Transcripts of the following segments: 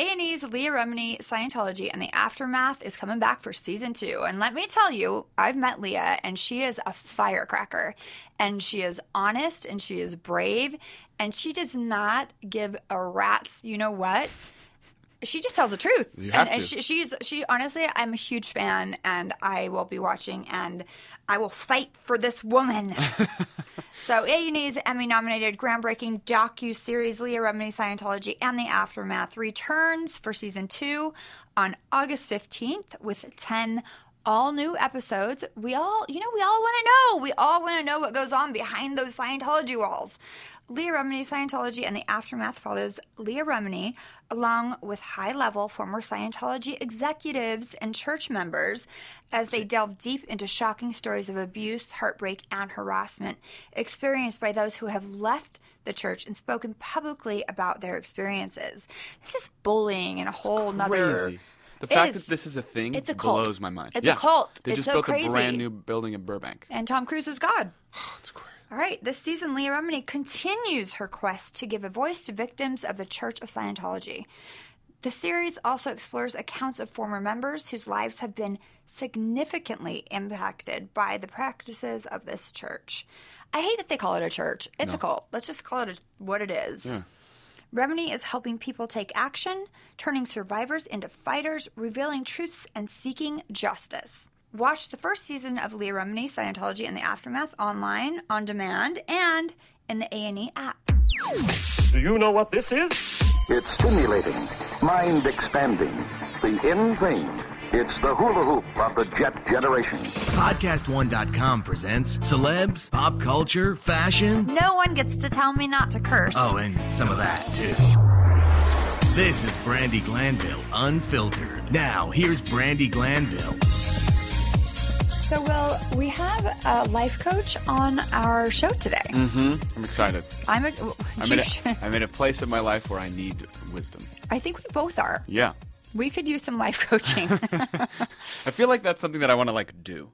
A&E's Leah Remini Scientology and the Aftermath is coming back for season two. And let me tell you, I've met Leah and she is a firecracker. And she is honest and she is brave. And she does not give a rat's, you know what? She just tells the truth. You have and, and to. she, she's she honestly, I'm a huge fan, and I will be watching, and I will fight for this woman. so A&E's Emmy-nominated groundbreaking docu-series Leah Remini Scientology and the Aftermath returns for season two on August 15th with 10 all new episodes. We all, you know, we all want to know. We all want to know what goes on behind those Scientology walls. Leah Remini Scientology and the Aftermath follows Leah Remini along with high level former Scientology executives and church members as they delve deep into shocking stories of abuse, heartbreak, and harassment experienced by those who have left the church and spoken publicly about their experiences. This is bullying and a whole nother. The fact is- that this is a thing it's a cult. blows my mind. It's a cult. They It's just so built crazy. a brand new building in Burbank. And Tom Cruise is God. It's great. All right, this season, Leah Remini continues her quest to give a voice to victims of the Church of Scientology. The series also explores accounts of former members whose lives have been significantly impacted by the practices of this church. I hate that they call it a church. It's a cult. Let's just call it a, what it is. Yeah. Remini is helping people take action, turning survivors into fighters, revealing truths, and seeking justice. Watch the first season of Leah Remini, Scientology, and the Aftermath online, on demand, and in the A&E app. Do you know what this is? It's stimulating, mind expanding, the in thing. It's the hula hoop of the jet generation. Podcast1.com presents celebs, pop culture, fashion. No one gets to tell me not to curse. Oh, and some of that, too. This is Brandi Glanville Unfiltered. Now, here's Brandi Glanville. So, Will, we have a life coach on our show today. Mm-hmm. I'm excited. I'm a, I'm in, a, should- I'm in a place in my life where I need wisdom. I think we both are. Yeah. We could use some life coaching. I feel like that's something that I want to like do.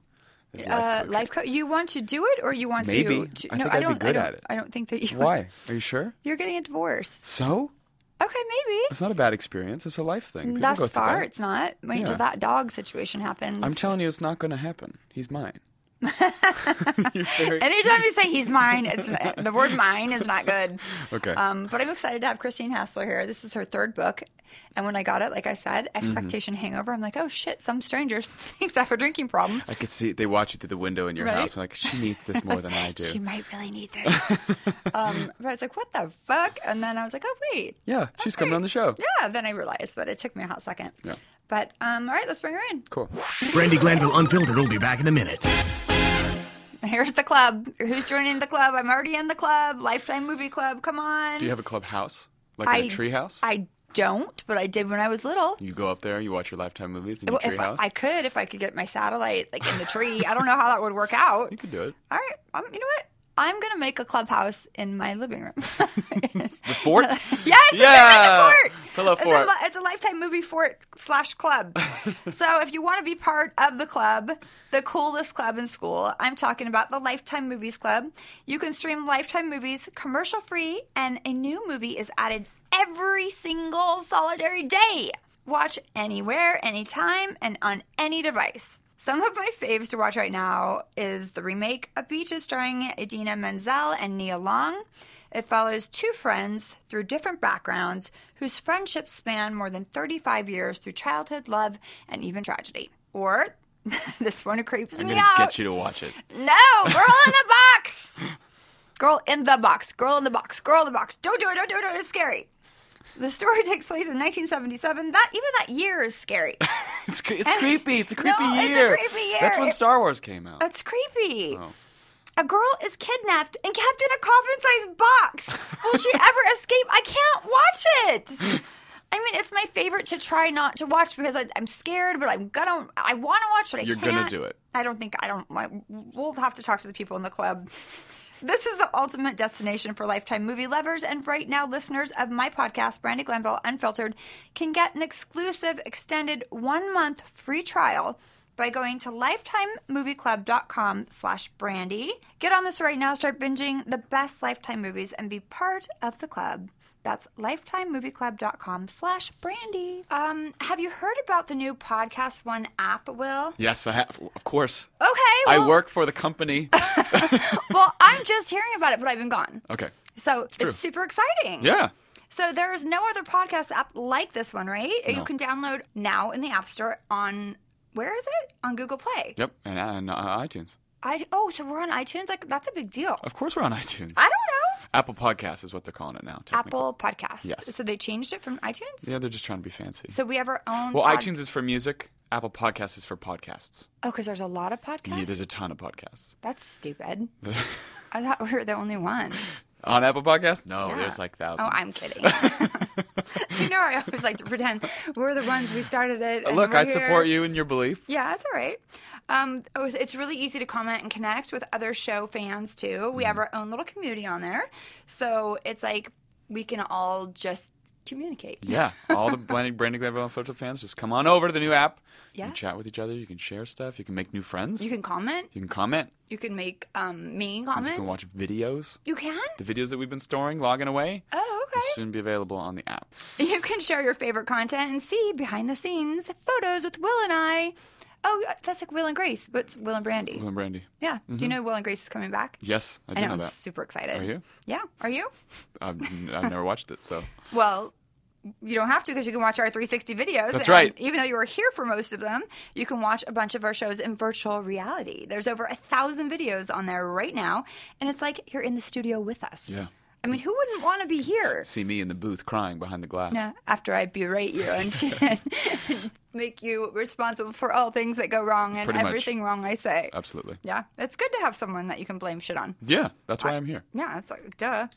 life uh, life coach. You want to do it, or you want Maybe. to? to I no, I don't. I good don't. at it. I don't think that you. Why? Are you sure? You're getting a divorce. So? Okay, maybe. It's not a bad experience. It's a life thing. People Thus go far, that. it's not. Wait until that dog situation happens. I'm telling you, it's not going to happen. He's mine. Very- Anytime you say he's mine, it's the word "mine" is not good. Okay. Um, but I'm excited to have Christine Hassler here. This is her third book, and when I got it, like I said, Mm-hmm. expectation hangover. I'm like, oh shit, some stranger thinks I have a drinking problem. I could see they watch you through the window in your Right? house. like she needs this more than I do. She might really need this. um, but I was like, what the fuck? And then I was like, oh wait, yeah, she's Okay. coming on the show. yeah. Then I realized, but it took me a hot second. Yeah. But um, all right, let's bring her in. Cool. Brandi Glanville Unfiltered will be back in a minute. Here's the club. Who's joining the club? I'm already in the club. Lifetime Movie Club. Come on. Do you have a clubhouse? Like I- in a treehouse? I don't, but I did when I was little. You go up there, you watch your lifetime movies in your Well, if I, treehouse. I could, if I could get my satellite like in the tree. I don't know how that would work out. You could do it. All right, um, you know what? I'm gonna make a clubhouse in my living room. The fort? yes, it's Yeah. a fort. Hello, it's fort. A, it's a lifetime movie fort slash club. so if you want to be part of the club, the coolest club in school, I'm talking about the Lifetime Movies Club. You can stream Lifetime movies commercial free, and a new movie is added every single solitary day. Watch anywhere, anytime, and on any device. Some of my faves to watch right now is the remake of Beaches starring Idina Menzel and Nia Long. It follows two friends through different backgrounds whose friendships span more than 35 years through childhood, love, and even tragedy. Or this one creeps I'm me out. get you to watch it. No, girl in the box. Girl in the box. Girl in the box. Girl in the box. Don't do it. Don't do it. Don't do it. It's scary. The story takes place in 1977. That even that year is scary. It's, it's And- creepy. It's a creepy No, it's a year. creepy year. That's when Star Wars came out. That's creepy. Oh. A girl is kidnapped and kept in a coffin-sized box. Will she ever escape? I can't watch it. I mean, it's my favorite to try not to watch because I, I'm scared, but I'm gonna. I want to watch, but I You're can't. gonna do it. I don't think I don't. I- We'll have to talk to the people in the club. This is the ultimate destination for lifetime movie lovers, and right now, listeners of my podcast, Brandi Glanville Unfiltered, can get an exclusive extended one month free trial by going to lifetimemovieclub.com slash brandy. Get on this right now, start binging the best lifetime movies, and be part of the club. That's lifetimemovieclub.com slash brandy. Um, have you heard about the new Podcast One app, Will? Yes, I have. Of course. Okay, I work for the company. Well, I'm just hearing about it, but I've been gone. okay. So true. it's super exciting. Yeah. So there is no other podcast app like this one, right? No. You can download now in the App Store on where is it? On Google Play. Yep. And, and uh, iTunes. I oh, so we're on iTunes. Like that's a big deal. Of course, we're on iTunes. I don't know. Apple Podcasts is what they're calling it now. Apple Podcast. Yes. So they changed it from iTunes. Yeah, they're just trying to be fancy. So we have our own. well, pod- iTunes is for music. Apple Podcasts is for podcasts. Oh, because there's a lot of podcasts. Yeah, there's a ton of podcasts. That's stupid. I thought we were the only one. on Apple Podcasts? No, Yeah. there's like thousands. Oh, I'm kidding. you know, I always like to pretend we're the ones we started it. Look, I here. support you in your belief. Yeah, that's all right. Um, it's really easy to comment and connect with other show fans too. We have our own little community on there, so it's like we can all just communicate. Yeah, all the Brandi Brandi Glanville and Photo fans, just come on over to the new app. You Yeah. can chat with each other. You can share stuff. You can make new friends. You can comment. You can comment. You can make um, mean You can watch videos. You can? The videos that we've been storing, logging away, Oh, will okay. soon be available on the app. You can share your favorite content and see behind the scenes photos with Will and I. Oh, uh, that's like Will and Grace, but it's Will and Brandi. Will and Brandi. Yeah. Do you mm-hmm. know Will and Grace is coming back? Yes, I do know. know I'm that. super excited. Are you? Yeah. Are you? I've, I've never watched it, so Well, you don't have to because you can watch our 360 videos. That's and right. Even though you were here for most of them, you can watch a bunch of our shows in virtual reality. There's over a thousand videos on there right now, and it's like you're in the studio with us. Yeah. I mean, who wouldn't want to be here? see me in the booth crying behind the glass. Yeah, after I berate you and make you responsible for all things that go wrong and Pretty much. everything wrong I say. Absolutely. Yeah, it's good to have someone that you can blame shit on. Yeah, that's why I'm here. Yeah, it's like, duh.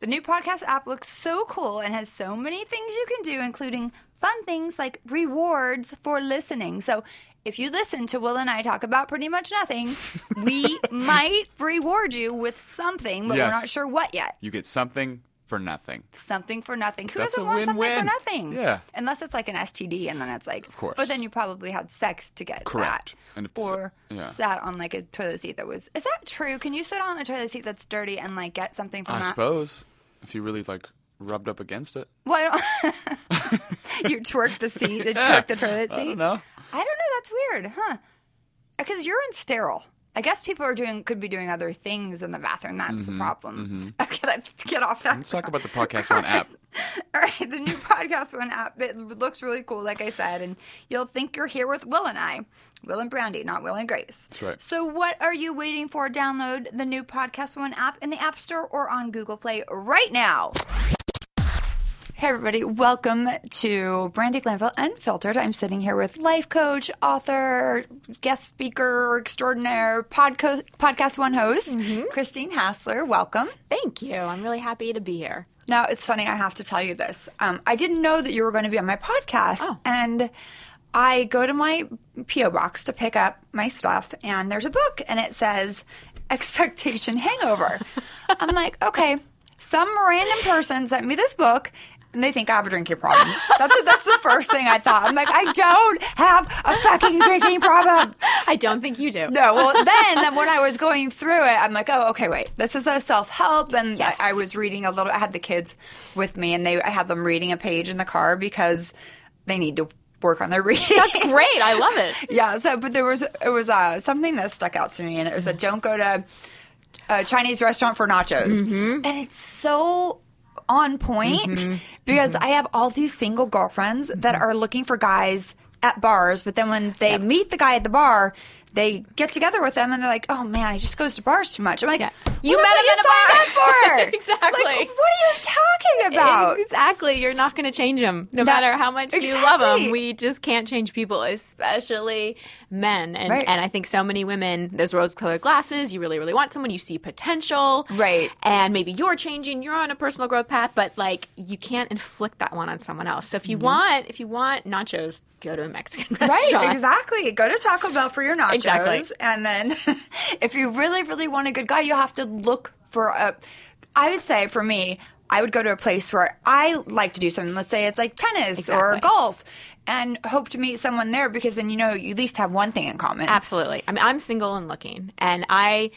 The new podcast app looks so cool and has so many things you can do, including fun things like rewards for listening. So if you listen to Will and I talk about pretty much nothing, we might reward you with something, but Yes. we're not sure what yet. You get something for nothing. Something for nothing. Who That's doesn't want something for win-win. nothing? Yeah. Unless it's like an STD, and then it's like, of course. But then you probably had sex to get Correct. that, And if or yeah. sat on like a toilet seat that was. Is that true? Can you sit on a toilet seat that's dirty and like get something from I that? suppose if you really like rubbed up against it. Why don't you twerk the seat? You twerk the toilet seat? I don't know. I don't know. That's weird, huh? Because urine sterile. I guess people are doing could be doing other things in the bathroom. That's Mm-hmm, the problem. Okay, let's get off that. Let's talk about the Podcast One app. All right, the new Podcast One app. It looks really cool, like I said, and you'll think you're here with Will and I, Will and Brandi, not Will and Grace. That's right. So, what are you waiting for? Download the new Podcast One app in the App Store or on Google Play right now. Hey, everybody. Welcome to Brandi Glanville Unfiltered. I'm sitting here with life coach, author, guest speaker extraordinaire, podco- podcast one host, Christine Hassler. Welcome. Thank you. I'm really happy to be here. Now, it's funny, I have to tell you this. Um, I didn't know that you were going to be on my podcast. And I go to my P.O. box to pick up my stuff, and there's a book, and it says Expectation Hangover. I'm like, okay, some random person sent me this book. And they think I have a drinking problem. That's that's the first thing I thought. I'm like, I don't have a fucking drinking problem. I don't think you do. No, well, then when I was going through it, I'm like, oh, okay, wait, this is a self help, and Yes. I, I was reading a little. I had the kids with me, and they I had them reading a page in the car because they need to work on their reading. That's great. I love it. yeah. So, but there was it was uh, something that stuck out to me, and it was that don't go to a Chinese restaurant for nachos, and it's so on point mm-hmm. because mm-hmm. I have all these single girlfriends that mm-hmm. are looking for guys at bars, but then when they meet the guy at the bar. They get together with them and they're like, "Oh man, he just goes to bars too much." I'm like, Yeah. "You met him him you in a bar." signed up for Exactly. Like, what are you talking about? Exactly. You're not going to change them, no That- matter how much you love Exactly. them. We just can't change people, especially men. And, Right. and I think so many women, those rose-colored glasses. You really, really want someone. You see potential, Right. And maybe you're changing. You're on a personal growth path, but like you can't inflict that one on someone else. So if you mm-hmm. want, if you want nachos, go to a Mexican restaurant. Right, exactly. Go to Taco Bell for your nachos, Exactly. and then if you really, really want a good guy, you have to look for a. I would say for me, I would go to a place where I like to do something. Let's say it's like tennis or golf, and hope to meet someone there because then you know you at least have one thing in common. Absolutely. I mean, I'm single and looking, and I,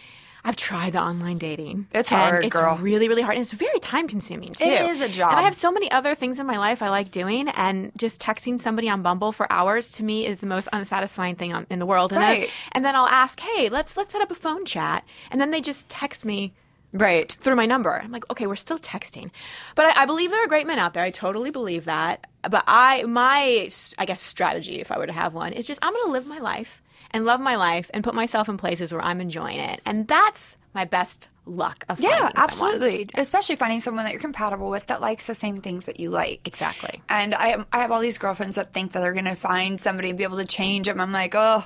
I've tried the online dating. It's and hard, it's girl. really, really hard. And it's very time consuming too. It is a job. And I have so many other things in my life I like doing, and just texting somebody on Bumble for hours to me is the most unsatisfying thing on, in the world. And Right. then, and then I'll ask, "Hey, let's let's set up a phone chat," and then they just text me Right. through my number. I'm like, okay, we're still texting, but I, I believe there are great men out there. I totally believe that. But I, my, I guess, strategy, if I were to have one, is just I'm going to live my life and love my life and put myself in places where I'm enjoying it, and that's my best luck of Yeah, finding someone. absolutely. Especially finding someone that you're compatible with that likes the same things that you like. Exactly. And I, I have all these girlfriends that think that they're going to find somebody and be able to change them. I'm like, oh,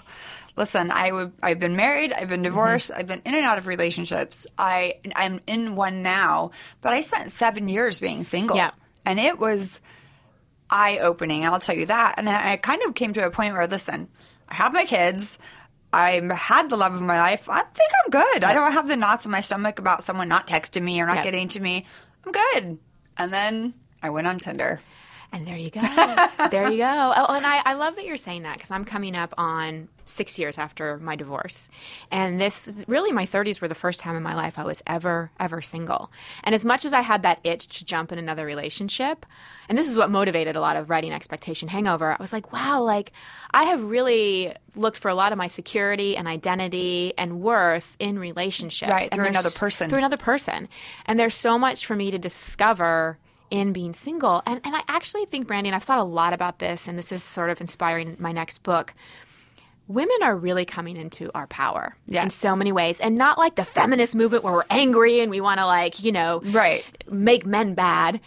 listen, I would, I've been married, I've been mm-hmm. divorced, I've been in and out of relationships. I, I'm in one now, but I spent seven years being single. Yeah. And it was eye opening, I'll tell you that. And I, I kind of came to a point where, listen, I have my kids. I had the love of my life. I think I'm good. I don't have the knots in my stomach about someone not texting me or not Yeah. getting to me. I'm good. And then I went on Tinder. And there you go. there you go. Oh, and I, I love that you're saying that because I'm coming up on six years after my divorce. And this really, my 30s were the first time in my life I was ever, ever single. And as much as I had that itch to jump in another relationship, and this is what motivated a lot of writing Expectation Hangover, I was like, wow, like I have really looked for a lot of my security and identity and worth in relationships. Right, through another person. Through another person. And there's so much for me to discover in being single. And and I actually think, Brandi, and I've thought a lot about this, and this is sort of inspiring my next book. Women are really coming into our power in so many ways. And not like the feminist movement where we're angry and we want to like, you know, Right. make men bad.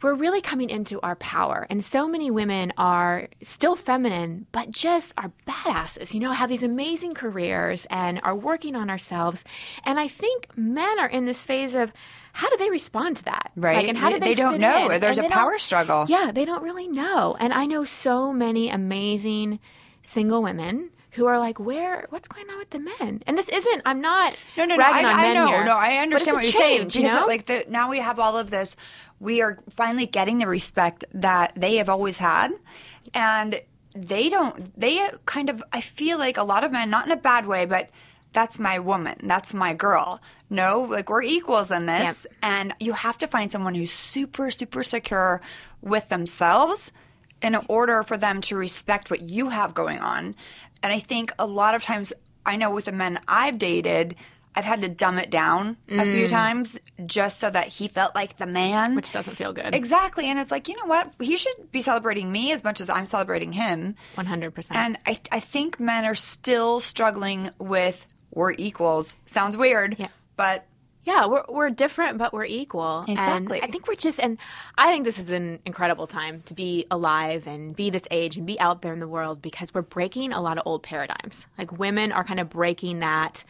We're really coming into our power. And so many women are still feminine, but just are badasses, you know, have these amazing careers and are working on ourselves. And I think men are in this phase of how do they respond to that? Right. Like, and how do They- they, they don't know. in? There's And a power struggle. Yeah, they don't really know. And I know so many amazing single women who are like, where, what's going on with the men? And this isn't, I'm not No, no, no. I, I know. here, No, I understand what you're a saying. Because you know? like the, now we have all of this. We are finally getting the respect that they have always had, and they don't. They kind of. I feel like a lot of men, not in a bad way, but that's my woman. That's my girl. No, like we're equals in this, Yep. and you have to find someone who's super, super secure with themselves in order for them to respect what you have going on. And I think a lot of times, I know with the men I've dated, I've had to dumb it down a few times just so that he felt like the man. Mm. which doesn't feel good. Exactly. And it's like, you know what? He should be celebrating me as much as I'm celebrating him. 100%. And I, I think men are still struggling with we're equals. Sounds weird, Yeah. but Yeah, we're we're different, but we're equal. Exactly. And I think we're just, and I think this is an incredible time to be alive and be this age and be out there in the world because we're breaking a lot of old paradigms. Like women are kind of breaking that.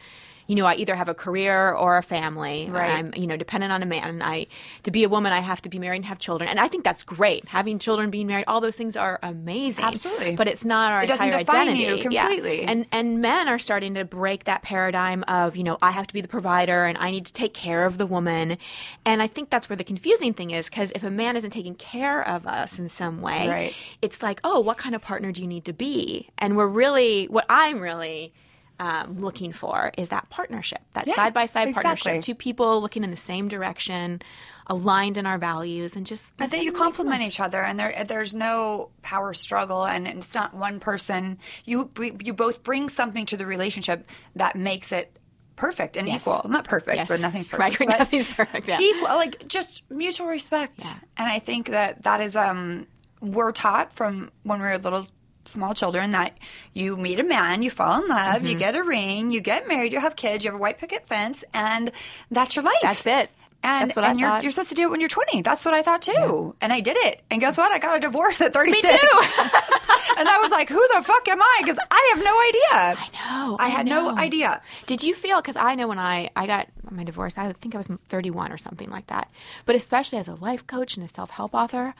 You know, I either have a career or a family. Right. I'm, you know, dependent on a man. And I, to be a woman, I have to be married and have children. And I think that's great. Having children, being married, all those things are amazing. Absolutely. But it's not our It doesn't entire define identity. you Yeah. completely. And and men are starting to break that paradigm of you know I have to be the provider and I need to take care of the woman, and I think that's where the confusing thing is because if a man isn't taking care of us in some way, Right. it's like oh what kind of partner do you need to be? And we're really what I'm really. Um, looking for is that partnership, that Yeah, side by side partnership, two people looking in the same direction, aligned in our values, and just But that you complement each other, and there there's no power struggle, and it's not one person. You you both bring something to the relationship that makes it perfect and equal. Not perfect, Yes. but nothing's Right, perfect. but nothing's perfect, yeah. Equal, like just mutual respect. And I think that that is um we're taught from when we were little small children that you meet a man, you fall in love, Mm-hmm. you get a ring, you get married, you have kids, you have a white picket fence, and that's your life. That's it. And, That's what I and you're, thought. you're supposed to do it when you're 20. That's what I thought too. And I did it. And guess what? I got a divorce at 36. too. and I was like, who the fuck am I? Because I have no idea. I know. I had no idea. Did you feel? Because I know when I I got my divorce, I think I was 31 or something like that. But especially as a life coach and a self help author,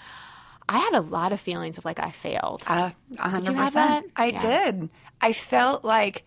I had a lot of feelings of like I failed. Uh, A hundred you have percent. that? I Yeah. did. I felt like,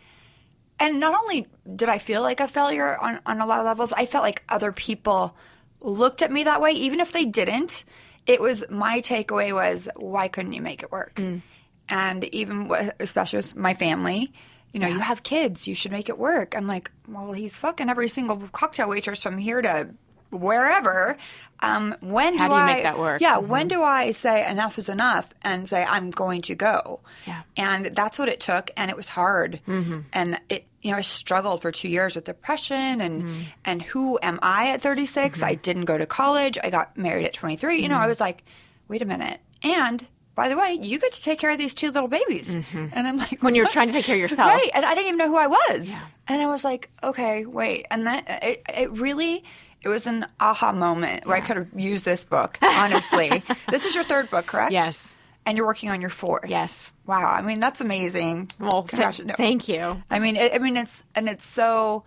and not only did I feel like a failure on, on a lot of levels, I felt like other people looked at me that way, even if they didn't. It was my takeaway was, why couldn't you make it work? Mm. And even, with- especially with my family, you know, you have kids, you should make it work. I'm like, well, he's fucking every single cocktail waitress from here to wherever. Um, when How do, do you I make that work? Yeah, when do I say enough is enough and say I'm going to go? Yeah. and that's what it took, and it was hard, Mm-hmm. and it. You know, I struggled for two years with depression and Mm-hmm. and who am I at 36? I didn't go to college. I got married at 23. You know, Mm-hmm. I was like, wait a minute. And by the way, you get to take care of these two little babies. And I'm like, When you're what? trying to take care of yourself. right? And I didn't even know who I was. And I was like, okay, wait. And that it, it really. It was an aha moment where I could have used this book, honestly. this is your third book, correct? Yes. And you're working on your fourth. Yes. Wow. I mean, that's amazing. Well, th- Congratulations. thank you. I mean, it, I mean, it's and it's so.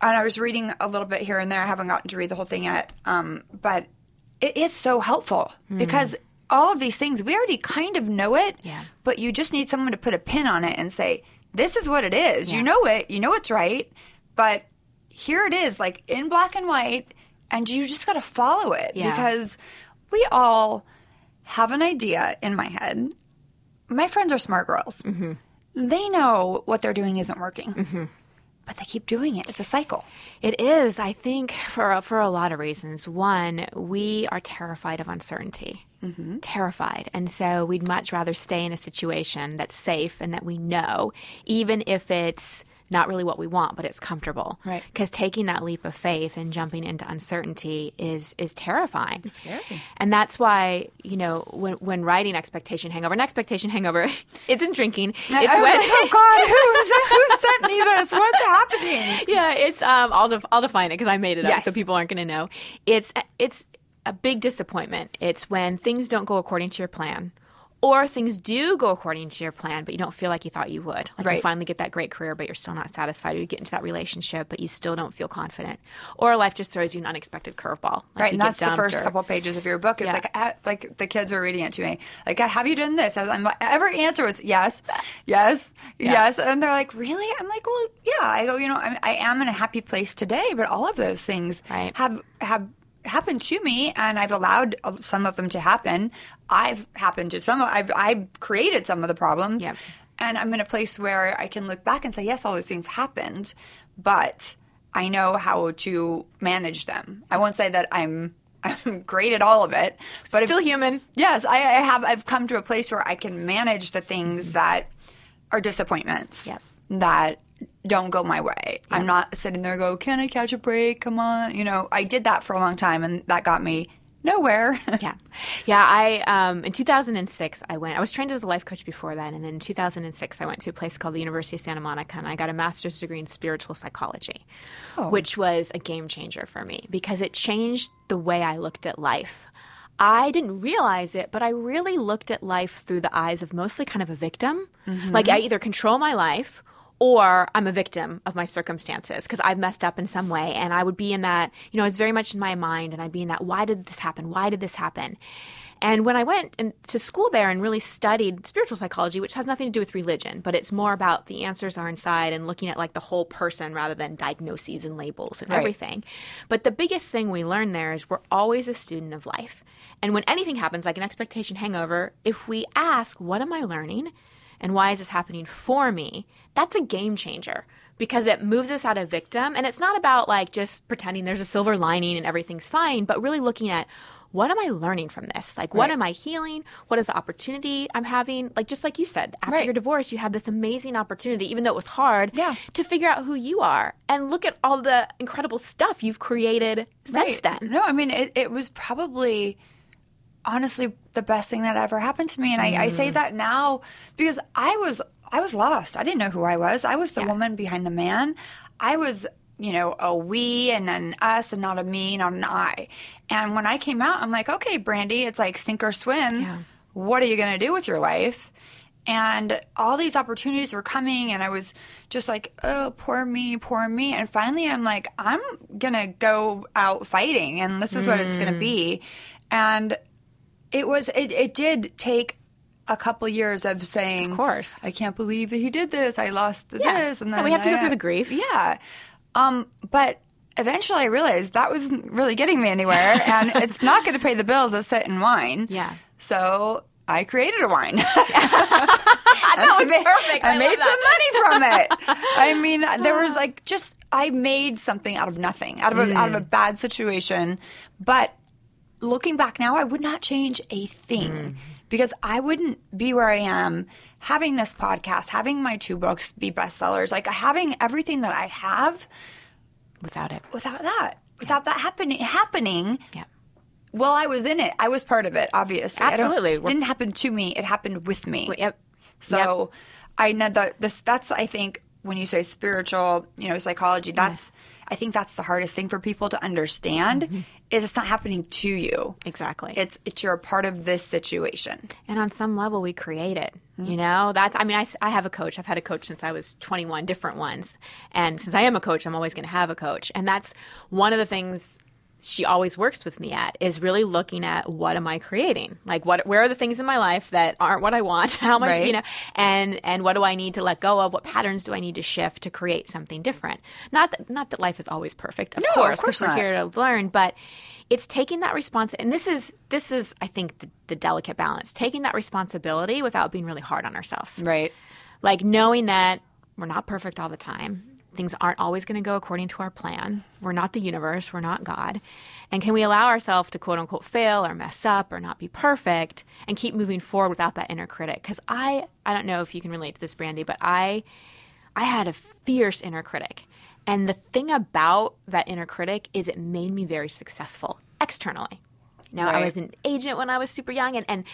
And I was reading a little bit here and there. I haven't gotten to read the whole thing yet, um, but it is so helpful Hmm. because all of these things we already kind of know it. Yeah. But you just need someone to put a pin on it and say, "This is what it is." You know it. You know it's right. But here it is, like in black and white, and you just got to follow it Yeah. because we all have an idea in my head. My friends are smart girls. Mm-hmm. They know what they're doing isn't working, but they keep doing it. It's a cycle. It is, I think, for for a lot of reasons. One, we are terrified of uncertainty, Mm-hmm. terrified, and so we'd much rather stay in a situation that's safe and that we know, even if it's not really what we want, but it's comfortable. Right. Because taking that leap of faith and jumping into uncertainty is is terrifying. It's scary. And that's why you know when when writing expectation hangover, an expectation hangover isn't drinking. It's I when like, oh God, who, who sent me this? What's happening? yeah, it's um. I'll def- I'll define it because I made it up, so people aren't going to know. It's it's a big disappointment. It's when things don't go according to your plan, or things do go according to your plan, but you don't feel like you thought you would. Like you finally get that great career, but you're still not satisfied. Or you get into that relationship, but you still don't feel confident. Or life just throws you an unexpected curveball. Like Right, and that's the first or- couple pages of your book. It's Yeah. like, like the kids were reading it to me. Like, have you done this? I'm like, every answer was yes, yes, yes, and they're like, really? I'm like, well, yeah. I go, you know, I'm, I am in a happy place today, but all of those things Right. have have happened to me, and I've allowed uh, some of them to happen. I've happened to some. I've I've created some of the problems, Yep. and I'm in a place where I can look back and say, yes, all those things happened, but I know how to manage them. I won't say that I'm I'm great at all of it, but Still if- human. Yes, I, I have. I've come to a place where I can manage the things that are disappointments Yep. that don't go my way. I'm not sitting there go, can I catch a break? Come on, you know. I did that for a long time, and that got me nowhere. yeah yeah i um, in 2006 i went i was trained as a life coach before then and then in 2006 i went to a place called the university of santa monica and i got a master's degree in spiritual psychology which was a game changer for me because it changed the way i looked at life I didn't realize it, but I really looked at life through the eyes of mostly kind of a victim. Like I either control my life or I'm a victim of my circumstances because I've messed up in some way. And I would be in that, you know, I was very much in my mind and I'd be in that, why did this happen? Why did this happen? And when I went in, to school there and really studied spiritual psychology, which has nothing to do with religion, but it's more about the answers are inside and looking at like the whole person rather than diagnoses and labels and Right. everything. But the biggest thing we learn there is we're always a student of life. And when anything happens, like an expectation hangover, if we ask, what am I learning? And why is this happening for me? That's a game changer because it moves us out of victim. And it's not about like just pretending there's a silver lining and everything's fine, but really looking at what am I learning from this? Like, what Right. am I healing? What is the opportunity I'm having? Like, just like you said, after Right. your divorce, you had this amazing opportunity, even though it was hard, Yeah. to figure out who you are and look at all the incredible stuff you've created since then. No, I mean it, it was probably honestly the best thing that ever happened to me, and I, I Mm. say that now because I was I was lost. I didn't know who I was. I was the woman behind the man. I was you know a we and an us and not a me, not an I. And when I came out, I'm like, okay, Brandi, it's like sink or swim. Yeah. What are you going to do with your life? And all these opportunities were coming, and I was just like, oh, poor me, poor me. And finally, I'm like, I'm going to go out fighting, and this is what it's going to be. And it was, it, it did take a couple years of saying, Of course. I can't believe that he did this. I lost the Yeah. this. And Yeah, then we have to go through the grief. Yeah. Um, but eventually I realized that wasn't really getting me anywhere, and it's not going to pay the bills to sit and whine. Yeah. So I created a wine. that was perfect. I, I made some money from it. I mean, there was like just I made something out of nothing, out of a, out of a bad situation. But looking back now, I would not change a thing mm. because I wouldn't be where I am having this podcast, having my two books be bestsellers, like having everything that I have without it. without that, without that happening happening. Yeah. Well, I was in it. I was part of it, obviously. Absolutely. It didn't happen to me. It happened with me. Yep. So I know that this that's I think when you say spiritual, you know, psychology, that's I think that's the hardest thing for people to understand mm-hmm. is it's not happening to you. Exactly. It's it's you're a part of this situation. and on some level we create it you mm-hmm. know that's i mean I, I have a coach i've had a coach since i was 21 different ones and since i am a coach i'm always going to have a coach and that's one of the things she always works with me at is really looking at what am i creating like what where are the things in my life that aren't what i want how much Right. you know and and what do i need to let go of what patterns do i need to shift to create something different not that not that life is always perfect of No, of course course because we're not. here to learn but it's taking that response and this is this is i think the, the delicate balance taking that responsibility without being really hard on ourselves Right. like knowing that we're not perfect all the time things aren't always going to go according to our plan we're not the universe we're not god and can we allow ourselves to quote unquote fail or mess up or not be perfect and keep moving forward without that inner critic because i i don't know if you can relate to this brandi but i I had a fierce inner critic. And the thing about that inner critic is it made me very successful externally. Now I Right. was an agent when I was super young and and,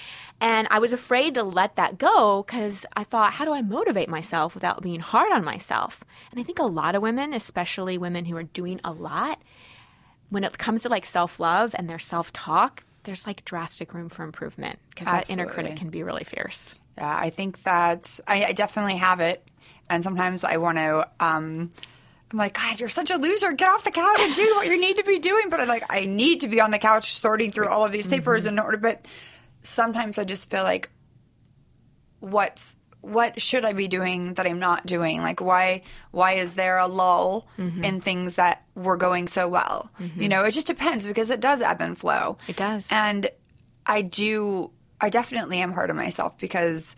and I was afraid to let that go cuz I thought how do I motivate myself without being hard on myself? And I think a lot of women, especially women who are doing a lot, when it comes to like self-love and their self-talk, there's like drastic room for improvement because that inner critic can be really fierce. Yeah, I think that I, I definitely have it, and sometimes I want to. Um, I'm like, God, you're such a loser. Get off the couch and do what you need to be doing. But I'm like, I need to be on the couch sorting through all of these papers mm-hmm. in order. But sometimes I just feel like, what's what should I be doing that I'm not doing? Like, why why is there a lull mm-hmm. in things that were going so well? Mm-hmm. You know, it just depends because it does ebb and flow. It does. And I do, I definitely am hard on myself because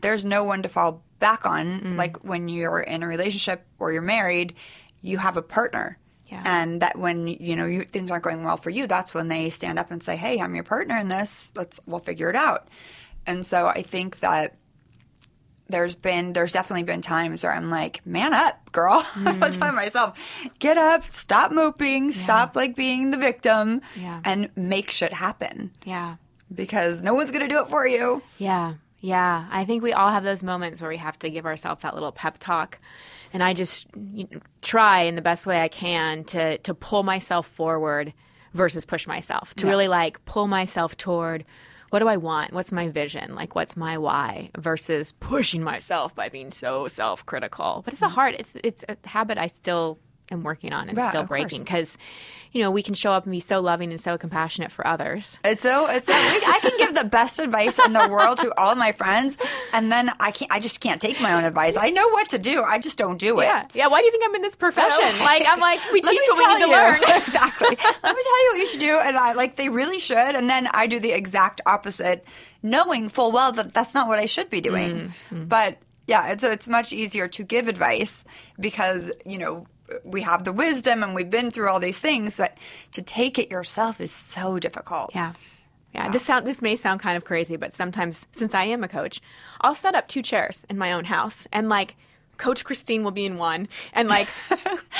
there's no one to fall back on. Mm. Like when you're in a relationship or you're married, you have a partner. Yeah. And that when you know you, things aren't going well for you, that's when they stand up and say, "Hey, I'm your partner in this. Let's we'll figure it out." And so I think that there's been there's definitely been times where I'm like, man up, girl. Mm. I'm telling myself, get up, stop moping, stop like being the victim, Yeah. and make shit happen Yeah. because no one's gonna do it for you. Yeah. Yeah. I think we all have those moments where we have to give ourselves that little pep talk. And I just you know, try in the best way I can to, to pull myself forward versus push myself, to really like pull myself toward what do I want? What's my vision? Like, what's my why? Versus pushing myself by being so self critical. But it's a mm-hmm. hard, it's, it's a habit I still am working on and Yeah, still breaking because, you know, we can show up and be so loving and so compassionate for others. It's so it's so, I can give the best advice in the world to all of my friends, and then I can't. I just can't take my own advice. I know what to do. I just don't do it. Yeah, yeah. Why do you think I'm in this profession? Like, I'm like, we teach what we tell need to learn. exactly. Let me tell you what you should do, and I like they really should, and then I do the exact opposite, knowing full well that that's not what I should be doing. Mm-hmm. But yeah, it's it's much easier to give advice because you know we have the wisdom and we've been through all these things, but to take it yourself is so difficult. Yeah. Yeah, this sound this may sound kind of crazy, but sometimes since I am a coach, I'll set up two chairs in my own house and like Coach Christine will be in one, and like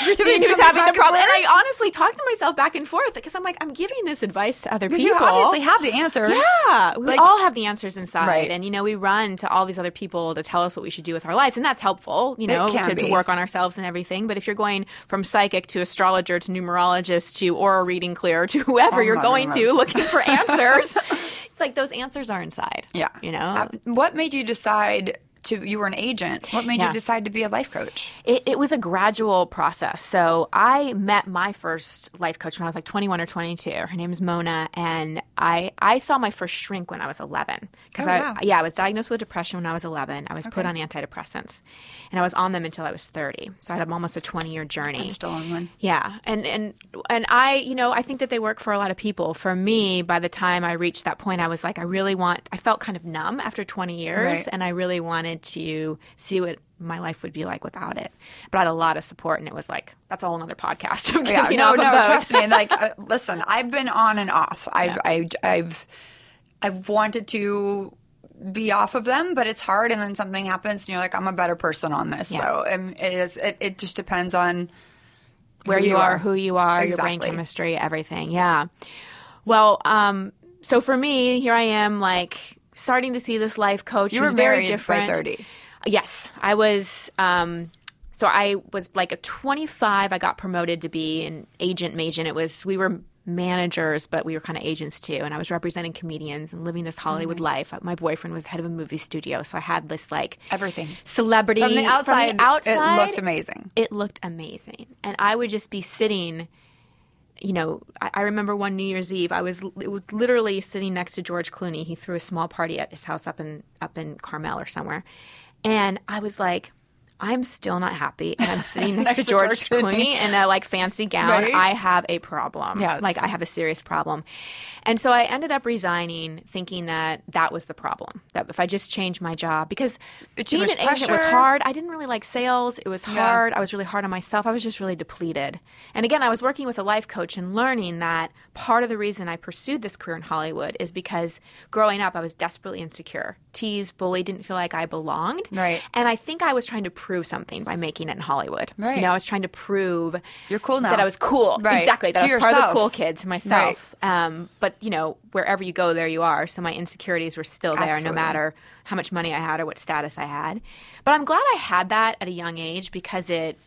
Christine who's having the and problem. And? I honestly talk to myself back and forth because I'm like, I'm giving this advice to other people. you obviously have the answers. Yeah, we Like- all have the answers inside, Right. and you know we run to all these other people to tell us what we should do with our lives, and that's helpful, you know, to, to work on ourselves and everything. But if you're going from psychic to astrologer to numerologist to aura reading clear to whoever I'm you're going to looking for answers, it's like those answers are inside. Yeah. you know, Uh, what made you decide to you were an agent. What made Yeah. you decide to be a life coach? It, it was a gradual process. So I met my first life coach when I was like 21 or 22. Her name is Mona, and I I saw my first shrink when I was 11 because Oh, I wow. yeah I was diagnosed with depression when I was 11. I was put on antidepressants, and I was on them until I was 30. So I had almost a 20 year journey. I'm still on one. Yeah, and and and I, you know, I think that they work for a lot of people. For me, by the time I reached that point, I was like, I really want. I felt kind of numb after 20 years, Right. and I really wanted to see what my life would be like without it. But I had a lot of support, and it was like that's a whole other podcast. Yeah, no, no, trust me. Like, uh, listen, I've been on and off. I've, I, I've, I've wanted to be off of them, but it's hard. And then something happens, and you're like, I'm a better person on this. Yeah. So um, it is. It, it just depends on where who you are, who you are, your brain chemistry, everything. Yeah. Well, um, so for me, here I am, like starting to see this life coach. You were very married by different. 30. Yes, I was. Um, so I was like a 25. I got promoted to be an agent, agent. It was we were managers, but we were kind of agents too. And I was representing comedians and living this Hollywood life. My boyfriend was head of a movie studio, so I had this like Everything. celebrity From the outside, From the outside, it looked amazing. it looked amazing. And I would just be sitting, you know, I, I remember one New Year's Eve, I was, was literally sitting next to George Clooney. He threw a small party at his house up in up in Carmel or somewhere, and I was like. I'm still not happy, and I'm sitting next, to to George, George Clooney. In a like fancy gown. Right? I have a problem. Yes. like I have a serious problem, and so I ended up resigning, thinking that that was the problem. That if I just changed my job, because being an agent was hard. I didn't really like sales. It was hard. I was really hard on myself. I was just really depleted. And again, I was working with a life coach and learning that part of the reason I pursued this career in Hollywood is because growing up, I was desperately insecure, teased, bullied, didn't feel like I belonged. Right. And I think I was trying to prove something by making it in Hollywood. Right. You know, I was trying to prove You're cool now. that I was cool. Right. Exactly. That To I was part of the cool kid to myself. Um, but you know, wherever you go, there you are. So my insecurities were still there, Absolutely. no matter how much money I had or what status I had. But I'm glad I had that at a young age because it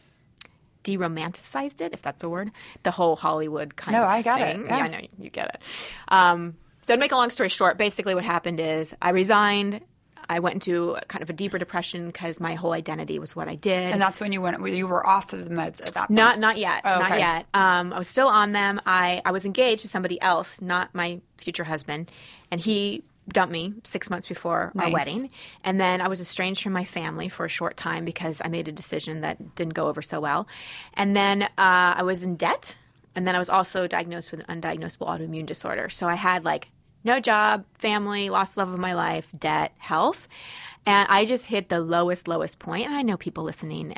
deromanticized it, if that's a word, the whole Hollywood kind No, of I got it. thing. Yeah. I know you get it. Um, so to make a long story short, basically what happened is I resigned. I went into kind of a deeper depression because my whole identity was what I did. And that's when you went. You were off of the meds at that point. Not not yet. Oh, Not yet. Um, I was still on them. I, I was engaged to somebody else, not my future husband, and he dumped me six months before our wedding. And then I was estranged from my family for a short time because I made a decision that didn't go over so well. And then uh, I was in debt. And then I was also diagnosed with an undiagnosable autoimmune disorder. So I had like no job, family, lost love of my life, debt, health. And I just hit the lowest, lowest point. And I know people listening,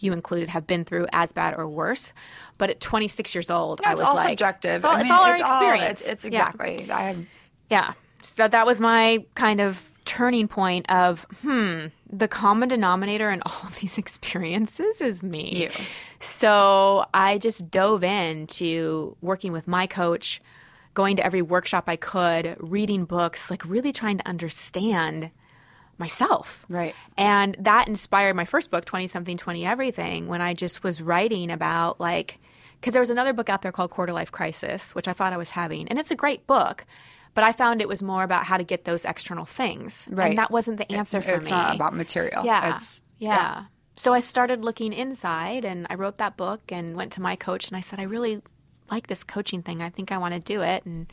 you included, have been through as bad or worse. But at 26 years old, Yeah, I was all like, subjective. It's all, I it's mean, all our all- experience. it's, it's Yeah. exactly. I had Yeah. So that was my kind of turning point of, hmm, the common denominator in all of these experiences is me. You. So I just dove into working with my coach, going to every workshop I could, reading books, like really trying to understand myself. Right. And that inspired my first book, 20 something, 20 everything, when I just was writing about like, because there was another book out there called Quarter Life Crisis, which I thought I was having. And it's a great book, but I found it was more about how to get those external things. Right. And that wasn't the answer for it's me. It's not about material. Yeah. It's, yeah. So I started looking inside and I wrote that book and went to my coach and I said, I really like this coaching thing. I think I want to do it. And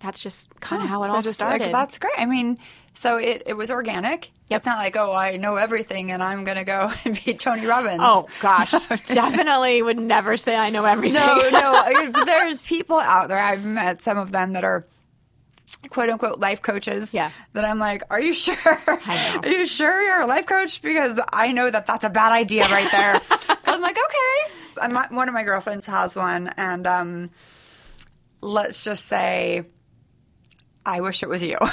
that's just kind of how it So all just, started. like, that's great. I mean, so it, it was organic. It's not like, oh, I know everything and I'm going to go and be Tony Robbins. Oh gosh, definitely would never say I know everything. no, no. There's people out there. I've met some of them that are quote unquote life coaches. Yeah. That I'm like, are you sure? I know. Are you sure you're a life coach? Because I know that that's a bad idea right there. I'm like, okay. My, one of my girlfriends has one, and um, let's just say, I wish it was you.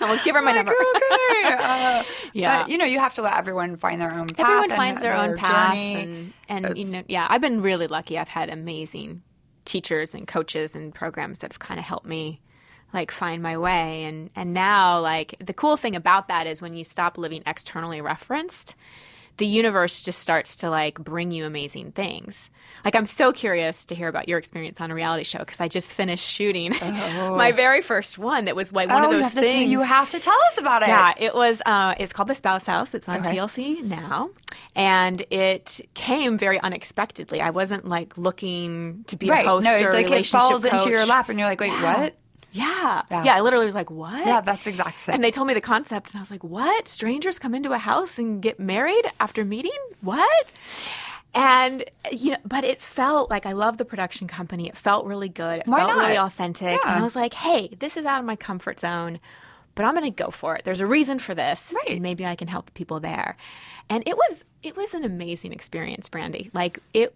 We'll give her my like, number. okay. Uh, Yeah. But, you know, you have to let everyone find their own path. Everyone finds their own path, journey. and, and you know, yeah, I've been really lucky. I've had amazing teachers and coaches and programs that have kind of helped me like find my way and and now like the cool thing about that is when you stop living externally referenced the universe just starts to like bring you amazing things. Like I'm so curious to hear about your experience on a reality show because I just finished shooting my very first one. That was like one oh, of you those t- things. you have to tell us about it. Yeah, it was. Uh, it's called the Spouse House. It's on Okay. TLC now, and it came very unexpectedly. I wasn't like looking to be right. a host no, or like it relationship falls into your lap, and you're like, wait, what? Yeah. Yeah. yeah, I literally was like, "What?" Yeah, that's exact thing. And they told me the concept, and I was like, "What? Strangers come into a house and get married after meeting? What?" And you know, but it felt like I love the production company. It felt really good. It Why felt really authentic. Yeah. And I was like, "Hey, this is out of my comfort zone." But I'm going to go for it. There's a reason for this. Right. And maybe I can help people there. And it was it was an amazing experience, Brandi. Like it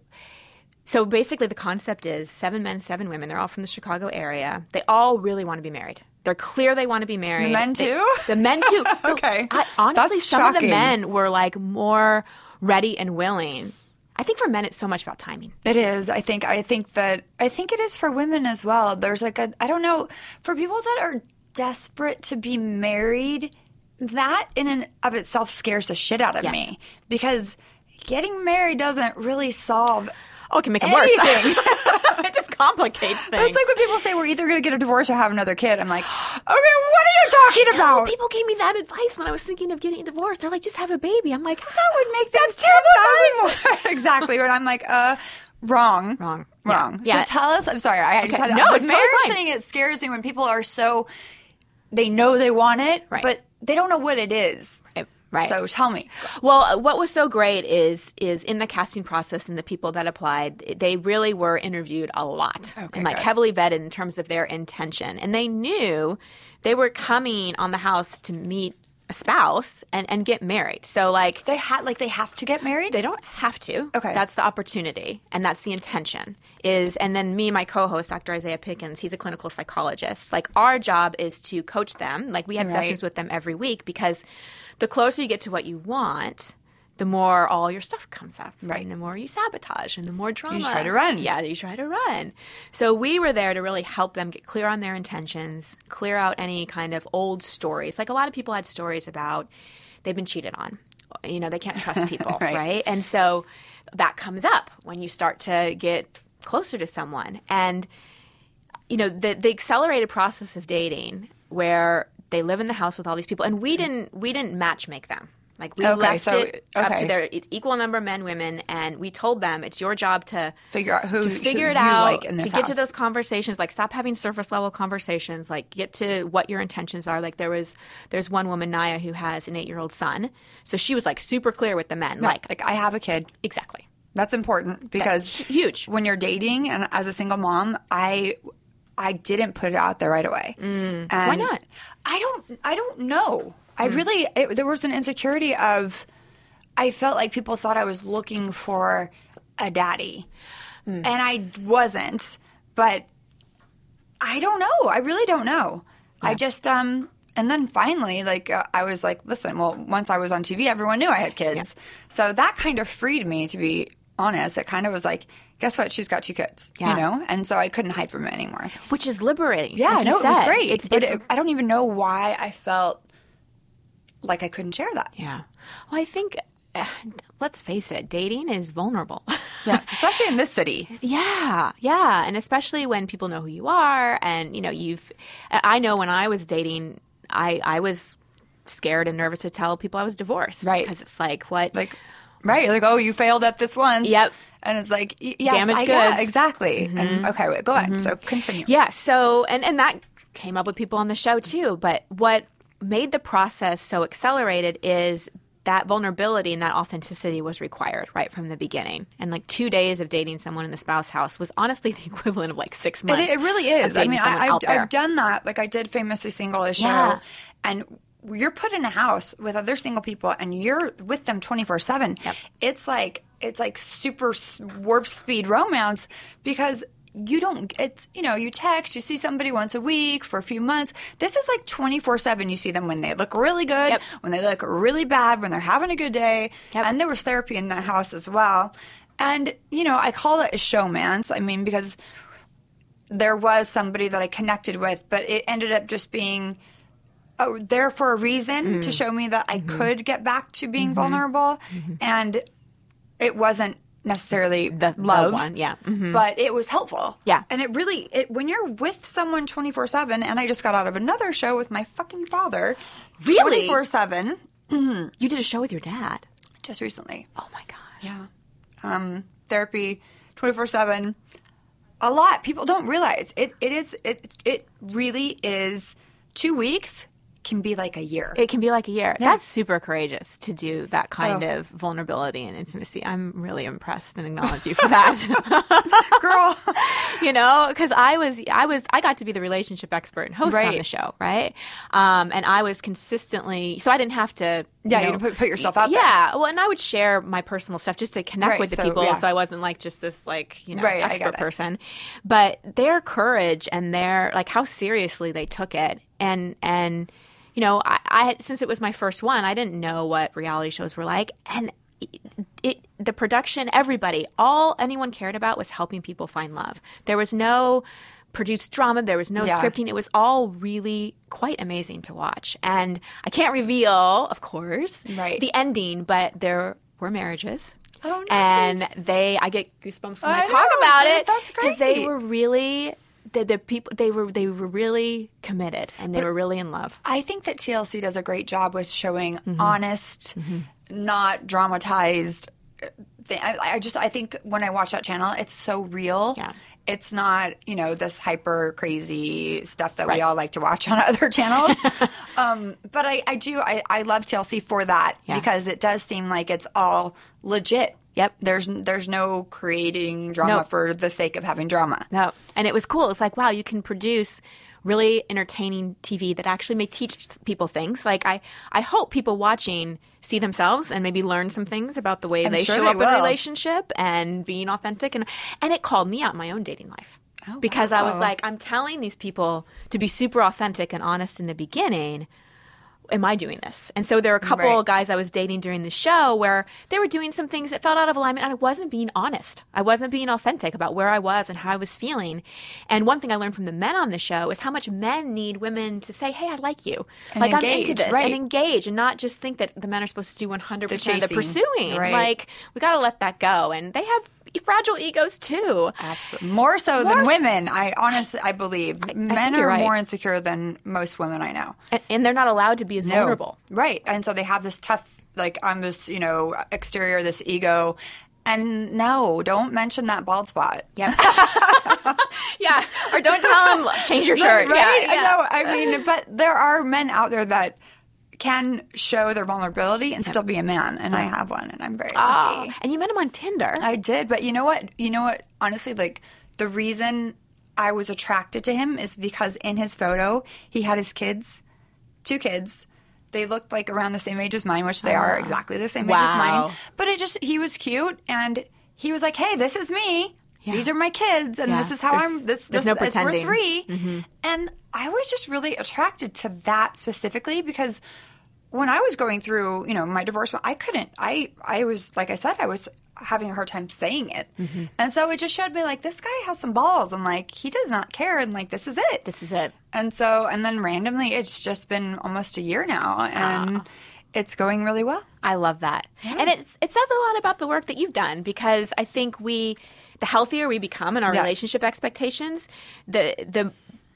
so basically, the concept is seven men, seven women. They're all from the Chicago area. They all really want to be married. They're clear they want to be married. The men They- too? the men too. Okay. I, honestly, That's some of the men were like more ready and willing. I think for men, it's so much about timing. It is. I think. I think that. I think it is for women as well. There's like a. I don't know. For people that are desperate to be married, that in and of itself scares the shit out of Yes. me because getting married doesn't really solve. Oh, it can make them worse. It just complicates things. It's like when people say we're either going to get a divorce or have another kid. I'm like, okay, what are you talking No, about? people gave me that advice when I was thinking of getting divorced. They're like, just have a baby. I'm like, that would make ten thousand more. exactly. But I'm like, uh, wrong, Wrong. wrong. Yeah. Yeah. So tell us. I'm sorry. I just had No, it's totally marriage fine. thing. It scares me when people are so they know they want it, Right. but they don't know what it is. Right. Right. So tell me. Well, uh, what was so great is is in the casting process and the people that applied, they really were interviewed a lot and like good. heavily vetted in terms of their intention, and they knew they were coming on the house to meet a spouse and and get married. So like They had like they have to get married. they don't have to. Okay. That's the opportunity and that's the intention. Is and then me, my co-host, Dr. Isaiah Pickens, he's a clinical psychologist. Like our job is to coach them. Like we have Right. sessions with them every week because the closer you get to what you want, the more all your stuff comes up. Right. And the more you sabotage and the more drama. You try to run. Yeah, you try to run. So we were there to really help them get clear on their intentions, clear out any kind of old stories. Like a lot of people had stories about they've been cheated on. You know, they can't trust people, Right. right? And so that comes up when you start to get closer to someone. And you know, the the accelerated process of dating where they live in the house with all these people and we mm-hmm. didn't we didn't match make them. Like we Okay, left so- it up to their equal number of men, women, and we told them it's your job to Figure out who- to who figure it out like to get to those conversations. Like stop having surface level conversations. Like get to what your intentions are. Like there was there's one woman Naya who has an eight year old son, so she was like super clear with the men. Like like I have a kid. exactly. That's important because huge. when you're dating and as a single mom, I I didn't put it out there right away. Mm. Why not? I don't I don't know. I really it, there was an insecurity of I felt like people thought I was looking for a daddy. And I wasn't, but I don't know. I really don't know. I just um and then finally like uh, I was like, listen, well, once I was on TV, everyone knew I had kids. So that kind of freed me to be honest. It kind of was like, guess what? She's got two kids, Yeah. you know? And so I couldn't hide from it anymore. Which is liberating. Yeah, like no, it was great. It's, but it's it, I don't even know why I felt like I couldn't share that. Yeah. Well, I think, uh, let's face it, dating is vulnerable. Yes, especially in this city. yeah. Yeah. And especially when people know who you are and, you know, you've, I know when I was dating, I, I was scared and nervous to tell people I was divorced. Right. Because it's like, what? Like, right? Like, oh, you failed at this once. Yep. And it's like, yes, Damaged I, yeah, goods. exactly. And mm-hmm. okay, wait, go ahead. Mm-hmm. So continue. Yeah. So, and, and that came up with people on the show too. But what made the process so accelerated is that vulnerability and that authenticity was required right from the beginning. And like two days of dating someone in the spouse house was honestly the equivalent of like six It, months. it really is. I mean, I, I've. I've done that. Like I did famously single a show, Yeah. and you're put in a house with other single people, and you're with them twenty four seven. Yep. It's like it's like super warp speed romance because you don't. It's you know you text, you see somebody once a week for a few months. This is like twenty four seven. You see them when they look really good, Yep. when they look really bad, when they're having a good day, Yep. and there was therapy in that house as well. And you know, I call it a showmance. I mean, because there was somebody that I connected with, but it ended up just being uh, there for a reason to mm. show me that I mm-hmm. could get back to being mm-hmm. vulnerable, mm-hmm. and it wasn't necessarily The- the love one, yeah. Mhm. but it was helpful Yeah. and it really it, when you're with someone 24-7 and i just got out of another show with my fucking father Really? 24-7 You did a show with your dad. just recently Oh my gosh. yeah um therapy 24-7 a lot people don't realize it it is it it really is two weeks can be like a year It can be like a year. That's super courageous to do that kind Oh. of vulnerability and intimacy. I'm really impressed and acknowledge you for that. girl you know, because I was, I was, I got to be the relationship expert and host on the show, right? Um, and I was consistently, so I didn't have to. Yeah, you you put- put yourself out there. Yeah, well, and I would share my personal stuff just to connect Right, with the so, people, yeah. so I wasn't like just this like you know Right, expert person. But their courage and their like how seriously they took it, and and you know, I, I since it was my first one, I didn't know what reality shows were like, and it, it the production, everybody, all anyone cared about was helping people find love. There was no produced drama, there was no Yeah. scripting. It was all really quite amazing to watch. And I can't reveal, of course, Right. the ending, but there were marriages. Oh, And they, I get goosebumps when I, I talk know, about it. that's great. Because they were really, the, the people, they were, they were really committed and they were really in love. I think that TLC does a great job with showing Mm-hmm. honest, not dramatized. Thing. I, I just I think when I watch that channel, it's so real. Yeah. It's not you know this hyper crazy stuff that we all like to watch on other channels. um, but I, I do I, I love TLC for that Yeah. because it does seem like it's all legit. Yep. There's there's no creating drama Nope. for the sake of having drama. No, and it was cool. It's like, wow, you can produce really entertaining TV that actually may teach people things. Like I, I hope people watching see themselves and maybe learn some things about the way I'm they sure show they up in a relationship and being authentic. And and it called me out my own dating life. Oh, because I was like, I'm telling these people to be super authentic and honest in the beginning. Am I doing this? And so there were a couple Right. of guys I was dating during the show where they were doing some things that felt out of alignment and I wasn't being honest. I wasn't being authentic about where I was and how I was feeling. And one thing I learned from the men on the show is how much men need women to say, Hey, I like you. And like I'm into engage, this right. and engage and not just think that the men are supposed to do 100% of the chasing, pursuing. right. Like we got to let that go. And they have fragile egos too. Absolutely. More so More than so- women, I honestly I believe. Men think are you're right. more insecure than most women I know. And, and they're not allowed to be as No. vulnerable. Right. And so they have this tough like I'm this, you know, exterior, this ego. And no, don't mention that bald spot. Yep. yeah. Or don't tell them change your shirt. Right? Yeah, yeah. No, I mean, but there are men out there that can show their vulnerability and still be a man, and I have one, and I'm very Oh, lucky. and you met him on Tinder. I did, but you know what? You know what? Honestly, like the reason I was attracted to him is because in his photo he had his kids, two kids. They looked like around the same age as mine, which they are exactly the same age as Wow. mine. But it just he was cute, and he was like, "Hey, this is me. Yeah. These are my kids, and Yeah. this is how There's- I'm. This this no is we're pretending. Mm-hmm. And I was just really attracted to that specifically because when I was going through, you know, my divorce, I couldn't. I I was like I said, I was having a hard time saying it, Mm-hmm. and so it just showed me like this guy has some balls, and like he does not care, and like this is it. This is it. And so, and then randomly, it's just been almost a year now, and it's going really well. I love that. And it's, it says a lot about the work that you've done because I think we, the healthier we become in our Yes. relationship expectations, the, the,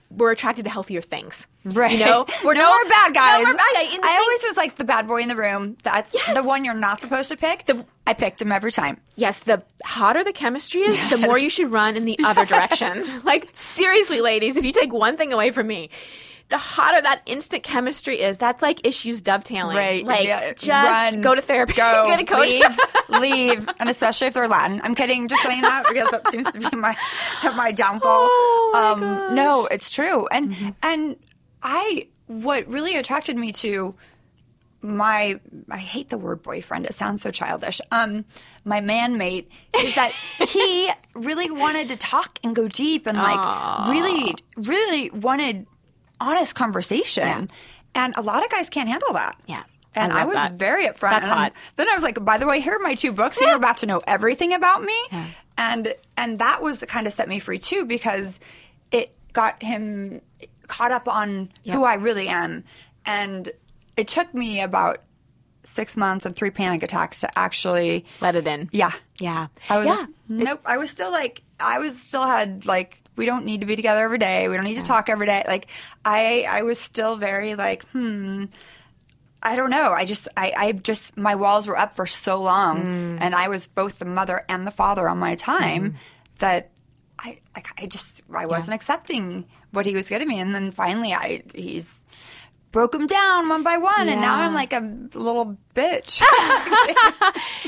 we're attracted to healthier things. Right. You know, we're no, more bad guys. No more bad guys. I thing- always was like the bad boy in the room. That's the one you're not supposed to pick. The- I picked him every time. Yes, the hotter the chemistry is, the more you should run in the other direction. like, seriously, ladies, if you take one thing away from me, the hotter that instant chemistry is, that's like issues dovetailing. Right. Like, Yeah. just Run. go to therapy. Go. Get a coach. Leave. leave. And especially if they're Latin. I'm kidding. Just saying that because that seems to be my my downfall. Oh, my um, no, it's true. And and I what really attracted me to my I hate the word boyfriend. It sounds so childish. Um, my man mate is that he really wanted to talk and go deep and like really, really wanted honest conversation. And a lot of guys can't handle that. Yeah. And I I, was that. very upfront. That's hot. Then I was like, by the way, here are my two books. You're about to know everything about me. And and that was the kind of set me free too because it got him caught up on who I really am. and it took me about six months and three panic attacks to actually, Let it in. yeah, Yeah. I was yeah. nope. I was still like I was still had like we don't need to be together every day. We don't need to talk every day. Like I I was still very like hmm. I don't know. I just I I just my walls were up for so long, Mm. and I was both the mother and the father on my time that I like I just I wasn't accepting what he was getting me, and then finally I he's broke them down one by one, and now I'm like a little bitch.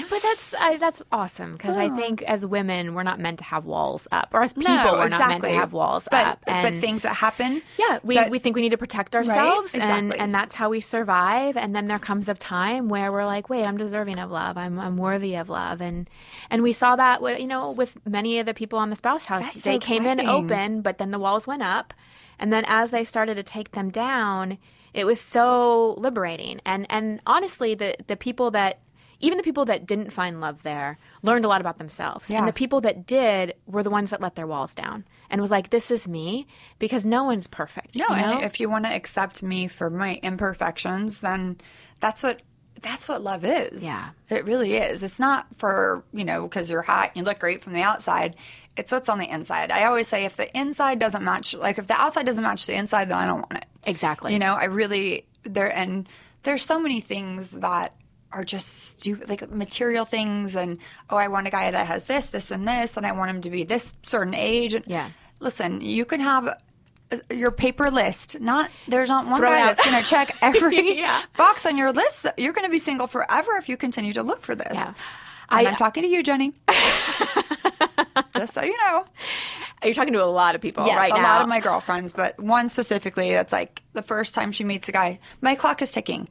But that's I, that's awesome because I think as women we're not meant to have walls up, or as people No, we're not meant to have walls but, up. but things that happen. yeah, we, that- we think we need to protect ourselves, and Exactly. and that's how we survive. And then there comes a time where we're like, wait, I'm deserving of love. I'm I'm worthy of love. And and we saw that with, you know with many of the people on the spouse house. That's so they came in open, but then the walls went up, and then as they started to take them down, it was so liberating. And and honestly, the the people that even the people that didn't find love there learned a lot about themselves. Yeah. And the people that did were the ones that let their walls down and was like, this is me because no one's perfect. No, you know? and if you want to accept me for my imperfections, then that's what that's what love is. Yeah. it really is. It's not for you know because you're hot and you look great from the outside. It's what's on the inside. I always say if the inside doesn't match, like if the outside doesn't match the inside, then I don't want it. Exactly. You know, I really there and there's so many things that are just stupid, like material things, and oh, I want a guy that has this, this, and this, and I want him to be this certain age. And Yeah. listen, you can have uh, your paper list. Not there's not one Throw guy out. that's going to check every Yeah. box on your list. You're going to be single forever if you continue to look for this. Yeah. And I- I'm talking to you, Jenny. Just so you know. You're talking to a lot of people Yes, right a now. lot of my girlfriends, but one specifically that's like the first time she meets a guy, my clock is ticking.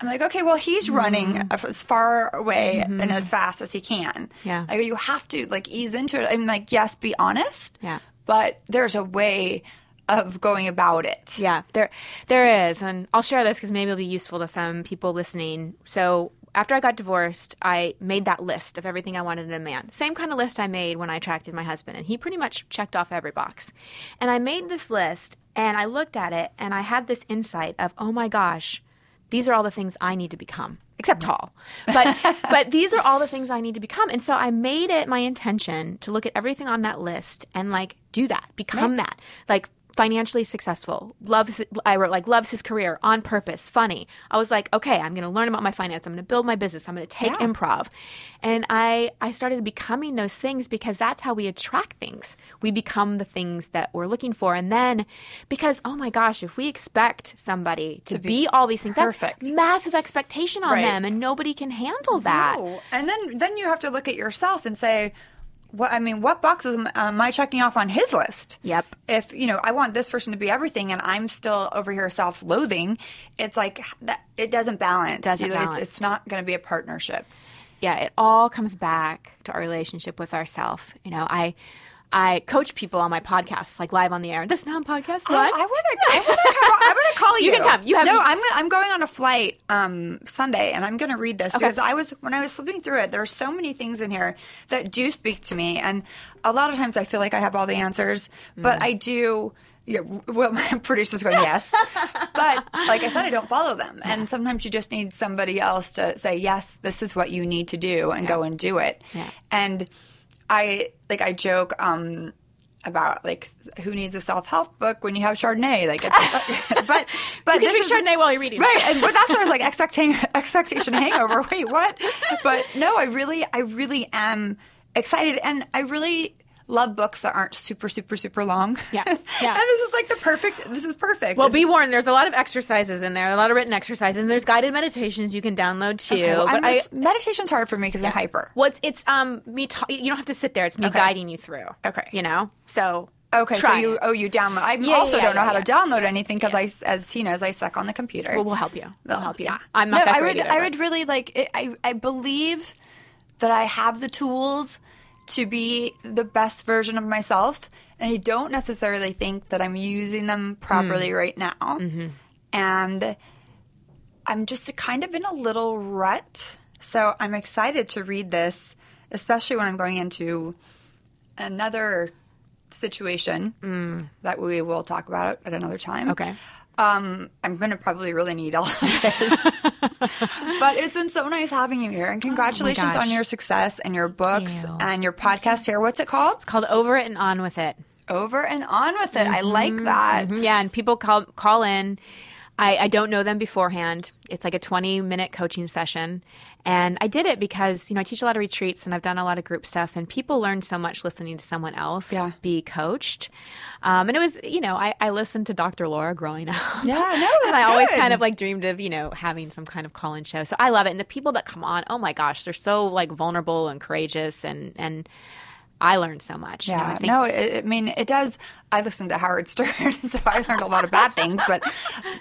I'm like, okay, well, he's Mm-hmm. running as far away and as fast as he can. Yeah. Like, you have to like ease into it. I'm like, yes, be honest. Yeah. But there's a way of going about it. Yeah, there there is, and I'll share this because maybe it'll be useful to some people listening. So after I got divorced, I made that list of everything I wanted in a man. Same kind of list I made when I attracted my husband, and he pretty much checked off every box. And I made this list, and I looked at it, and I had this insight of, oh my gosh, these are all the things I need to become. Except tall, but but these are all the things I need to become, and so I made it my intention to look at everything on that list and like do that, become that, like financially successful loves i wrote like loves his career on purpose funny i was like okay i'm going to learn about my finance i'm going to build my business i'm going to take Yeah. improv and i i started becoming those things because that's how we attract things we become the things that we're looking for and then because oh my gosh if we expect somebody to, be, all these things perfect. that's massive expectation on Right. them and nobody can handle that No. And then then you have to look at yourself and say, what I mean, what boxes am, am I checking off on his list? Yep. If you know, I want this person to be everything, and I'm still over here self-loathing. It's like that. It doesn't balance. Doesn't You know, it's- balance. It's, not going to be a partnership. yeah, it all comes back to our relationship with ourself. You know, I I coach people on my podcast, like live on the air. This non podcast. I, What? I want to. I want to. I'm going to call you. You can come. You have- no. I'm. Gonna, I'm going on a flight um, Sunday, and I'm going to read this Okay. because I was when I was flipping through it. There are so many things in here that do speak to me, and a lot of times I feel like I have all the answers, but Mm. I do. Yeah, well, my producer's going yes, but like I said, I don't follow them, and sometimes you just need somebody else to say yes. This is what you need to do, and go and do it. Yeah. And I like I joke um, about like who needs a self help book when you have Chardonnay? Like, it's, but but You can drink Chardonnay while you're reading. right? And, but that's what I was like expectation expectation hangover. Wait, what? But no, I really I really am excited, and I really love books that aren't super super super long. Yeah. Yeah. and this is like the perfect. This is perfect. Well, This- be warned. There's a lot of exercises in there, a lot of written exercises, and there's guided meditations you can download too. Okay, well, but I, meditation's hard for me because I'm hyper. well, it's, it's um me. Ta- you don't have to sit there. It's me Okay. guiding you through. Okay. You know. So Okay, try so you oh you download. I Yeah, also yeah, don't know how yeah. to download anything because I, as he knows, I suck on the computer. Well, we'll help you. We'll help you. Yeah. I'm not no, that I would. either, I but- would really like. It, I I believe that I have the tools to be the best version of myself, and I don't necessarily think that I'm using them properly Hmm. right now. Mm-hmm. And I'm just kind of in a little rut. So I'm excited to read this, especially when I'm going into another situation that we will talk about at another time. Mm. Okay. Um, I'm going to probably really need all of this. but it's been so nice having you here. And congratulations Oh on your success and your books you. and your podcast here. What's it called? It's called Over It and On With It. Over and on with it. I like that. Mhm, Yeah, and people call call in. I, I don't know them beforehand. It's like a 20 minute coaching session. And I did it because, you know, I teach a lot of retreats and I've done a lot of group stuff, and people learn so much listening to someone else Yeah. be coached. Um, and it was, you know, I, I listened to Dr. Laura growing up. Yeah, no, and I always kind of like dreamed of, you know, having some kind of call in show. So I love it. And the people that come on, oh my gosh, they're so like vulnerable and courageous and, and, I learned so much. you know, I Yeah, think- no, it, I mean, it does. I listened to Howard Stern, so I learned a lot of bad things. But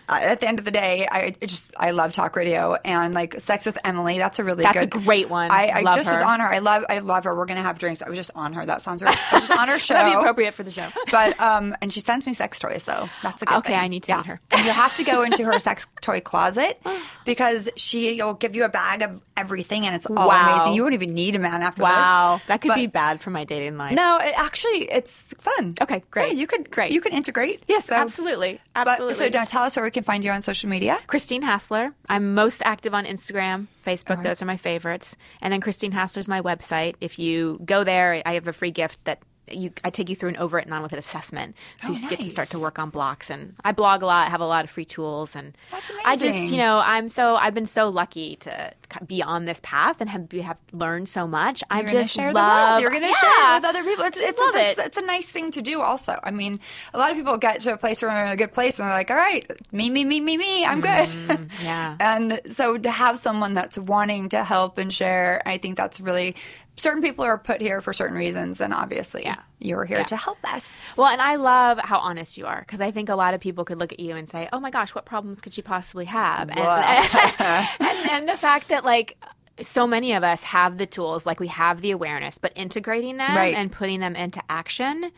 uh, at the end of the day, I just I love talk radio and like Sex with Emily. That's a really That's a good, great one. I, I just was on her. I love I love her. We're gonna have drinks. I was just on her. That sounds right. I was just on her show. That'd be appropriate for the show. But um, and she sends me sex toys, so that's a good Okay, thing. I need to yeah. meet her. And you have to go into her sex toy closet because she'll give you a bag of everything, and it's all Wow. amazing. You won't even need a man after Wow, this. Wow, that could But- be bad for my dating life. no, it, actually, it's fun. Okay, great. Yeah, you could Great. You can integrate. Yes, So- absolutely, absolutely. But, so now tell us where we can find you on social media. Christine Hassler. I'm most active on Instagram, Facebook. Those are my favorites. And then Christine Hassler's my website. If you go there, I have a free gift that you, I take you through an over it and on with it assessment, so Oh, you get to start to work on blocks. And I blog a lot, have a lot of free tools, and That's I just, you know, I'm so I've been so lucky to be on this path and have have learned so much. I You're going to just share love. You're going to yeah. share it with other people. It's, it's, love a, it's, it. it's a nice thing to do, also. I mean, a lot of people get to a place where they're in a good place and they're like, all right, me, me, me, me, me, I'm good. Mm, yeah. and so to have someone that's wanting to help and share, I think that's really. Certain people are put here for certain reasons, and obviously, Yeah. you're here Yeah. to help us. Well, and I love how honest you are because I think a lot of people could look at you and say, "Oh my gosh, what problems could she possibly have?" And, and, and the fact that like so many of us have the tools, like we have the awareness, but integrating them Right. and putting them into action.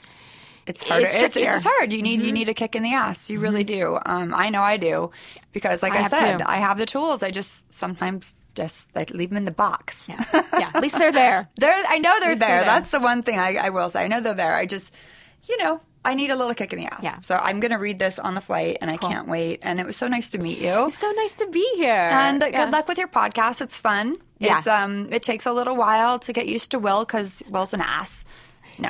It's hard. It's It's, it's, hard. You need you need a kick in the ass. You really do. Um, I know I do because, like I I, said, too. I have the tools. I just sometimes just like leave them in the box. Yeah, yeah. At least they're there. They're, I know they're there. they're there. That's the one thing I, I will say. I know they're there. I just, you know, I need a little kick in the ass. Yeah. So I'm going to read this on the flight, and I can't wait. And it was so nice to meet you. It's so nice to be here. And Yeah. good luck with your podcast. It's fun. Yeah. It's um, it takes a little while to get used to Will because Will's an ass.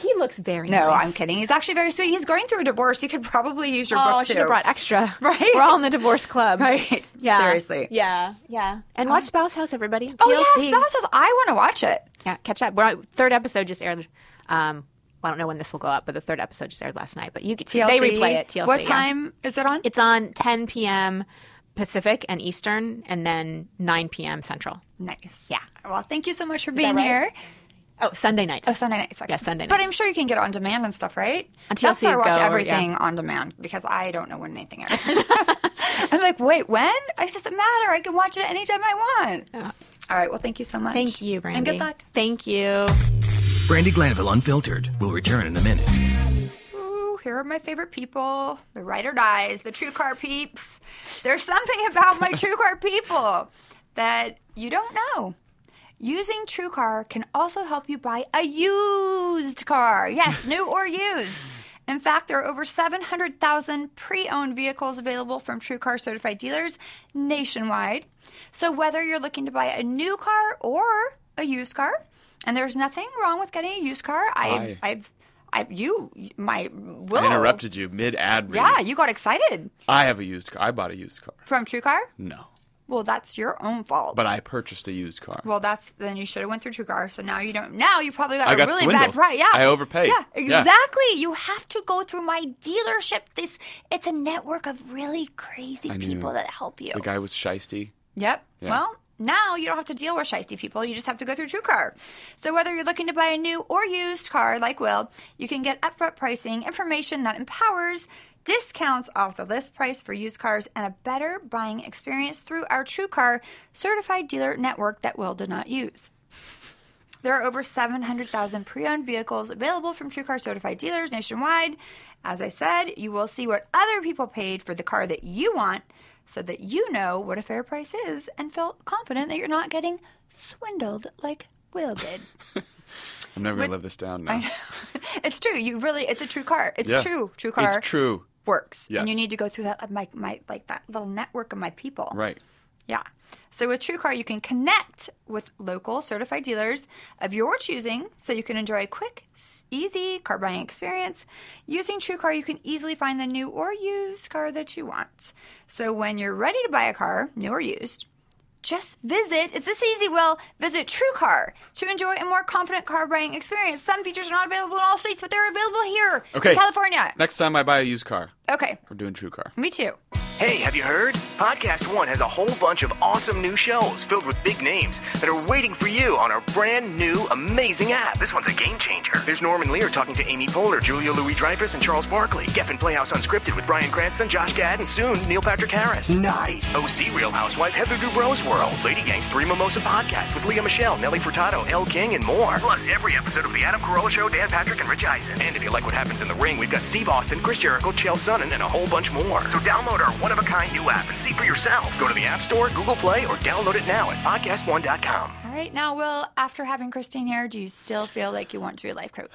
He looks very No, nice. I'm kidding. He's actually very sweet. He's going through a divorce. He could probably use your Oh, I book should have brought extra. Right? We're all in the divorce club. Right. Yeah. Seriously. Yeah. Yeah. And watch Spouse House, everybody. Oh yeah. Spouse House. I want to watch it. Yeah, catch up. We're, third episode just aired. Um, I don't know when this will go up, but the third episode just aired last night. But you get TLC. they replay it. TLC. What yeah. time is it on? It's on 10 p.m. Pacific and Eastern, and then 9 p.m. Central. nice. Yeah. Well, thank you so much for being right? here. Oh, Sunday nights. Oh, Sunday nights. okay. Yeah, Sunday nights. But. I'm sure you can get it on demand and stuff, right? On That's why I watch Go, everything yeah. on demand because I don't know when anything airs. I'm like, wait, when? It doesn't matter. I can watch it anytime I want. All right. Well, thank you so much. Thank you, Brandi. And good luck. Thank you. Brandi Glanville Unfiltered will return in a minute. Ooh, here are my favorite people the ride or dies, the true car peeps. There's something about my true car people that you don't know. Using TrueCar can also help you buy a used car. Yes, new or used. In fact, there are over 700,000 pre owned vehicles available from TrueCar certified dealers nationwide. So, whether you're looking to buy a new car or a used car, and there's nothing wrong with getting a used car, I, Hi. I've, I, you, my, Will. I interrupted you mid ad. Yeah, you got excited I have a used car. I bought a used car. from TrueCar. No. Well, that's your own fault. But I purchased a used car. well, that's then you should have went through TrueCar. So now you don't. Now you probably got I a got really bad price. Yeah, I overpaid. Yeah, Yeah. exactly. You have to go through my dealership. This it's a network of really crazy I knew. people that help you. the guy was shisty. Yep. Yeah. Well, now you don't have to deal with shiesty people. You just have to go through TrueCar. So whether you're looking to buy a new or used car, like Will, you can get upfront pricing, information that empowers, discounts off the list price for used cars, and a better buying experience through our TrueCar certified dealer network that Will did not use. There are over 700,000 pre owned vehicles available from TrueCar certified dealers nationwide. As I said, you will see what other people paid for the car that you want so that you know what a fair price is and feel confident that you're not getting swindled like Will did. I'm never going to live this down now. it's true. You really, it's a true car. It's Yeah. true. True car. It's true. Works, and you need to go through that my, my like that little network of my people. Right. Yeah. So with TrueCar, you can connect with local certified dealers of your choosing so you can enjoy a quick, easy car buying experience. Using TrueCar, you can easily find the new or used car that you want. So when you're ready to buy a car, new or used, just visit, it's this easy, Will, visit TrueCar to enjoy a more confident car buying experience. Some features are not available in all states, but they're available here Okay. in California. Next time I buy a used car, Okay, we're doing True Car. me too. Hey, have you heard? Podcast One has a whole bunch of awesome new shows filled with big names that are waiting for you on our brand new, amazing app. This one's a game changer. There's Norman Lear talking to Amy Poehler, Julia Louis Dreyfus, and Charles Barkley. Geffen Playhouse Unscripted with Bryan Cranston, Josh Gad, and soon Neil Patrick Harris. Nice. OC Real Housewife Heather Dubrow's World. Lady Gang's Three Mimosa Podcast with Lea Michele, Nelly Furtado, Elle King, and more. Plus, every episode of The Adam Carolla Show, Dan Patrick, and Rich Eisen. And if you like what happens in the ring, we've got Steve Austin, Chris Jericho, Chael Sonnen, and then a whole bunch more. So download our one-of-a-kind new app and see for yourself. Go to the App Store, Google Play, or download it now at podcastone.com. All right, now, Will, after having Christine here, do you still feel like you want to be a life coach?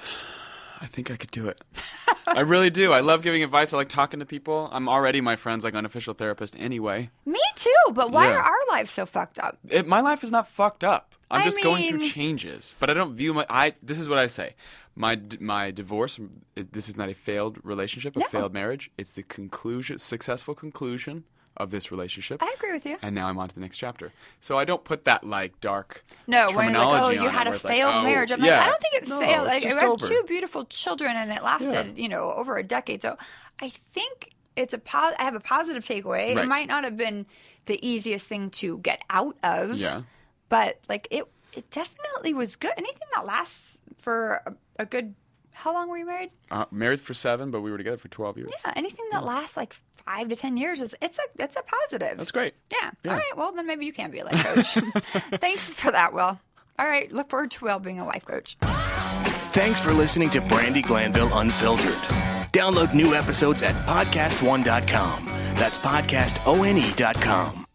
I think I could do it. I really do. I love giving advice. I like talking to people. I'm already my friend's like unofficial therapist anyway. Me too, but why Yeah. are our lives so fucked up? It, my life is not fucked up. I'm I just going through changes, but I don't view my. I this is what I say. My my divorce. This is not a failed relationship, a No. failed marriage. It's the conclusion, successful conclusion of this relationship. I agree with you. And now I'm on to the next chapter. So I don't put that like dark. No, when you're like, oh, you on it had a where it's like, failed oh, marriage. I'm yeah. like, I don't think it No, failed. it's Like, I just had two beautiful children, and it lasted, you know, over a decade. So I think it's a pos- I have a positive takeaway. It might not have been the easiest thing to get out of. Yeah. But like it, it definitely was good. Anything that lasts for a, a good. How long were you married? Uh, married for seven, but we were together for 12 years. Yeah, anything that lasts like five to ten years is it's a it's a positive. That's great. Yeah. Yeah. All right. Well, then maybe you can be a life coach. Thanks for that, Will. All right. Look forward to Will being a life coach. Thanks for listening to Brandi Glanville Unfiltered. Download new episodes at podcastone.com. That's podcastone.com.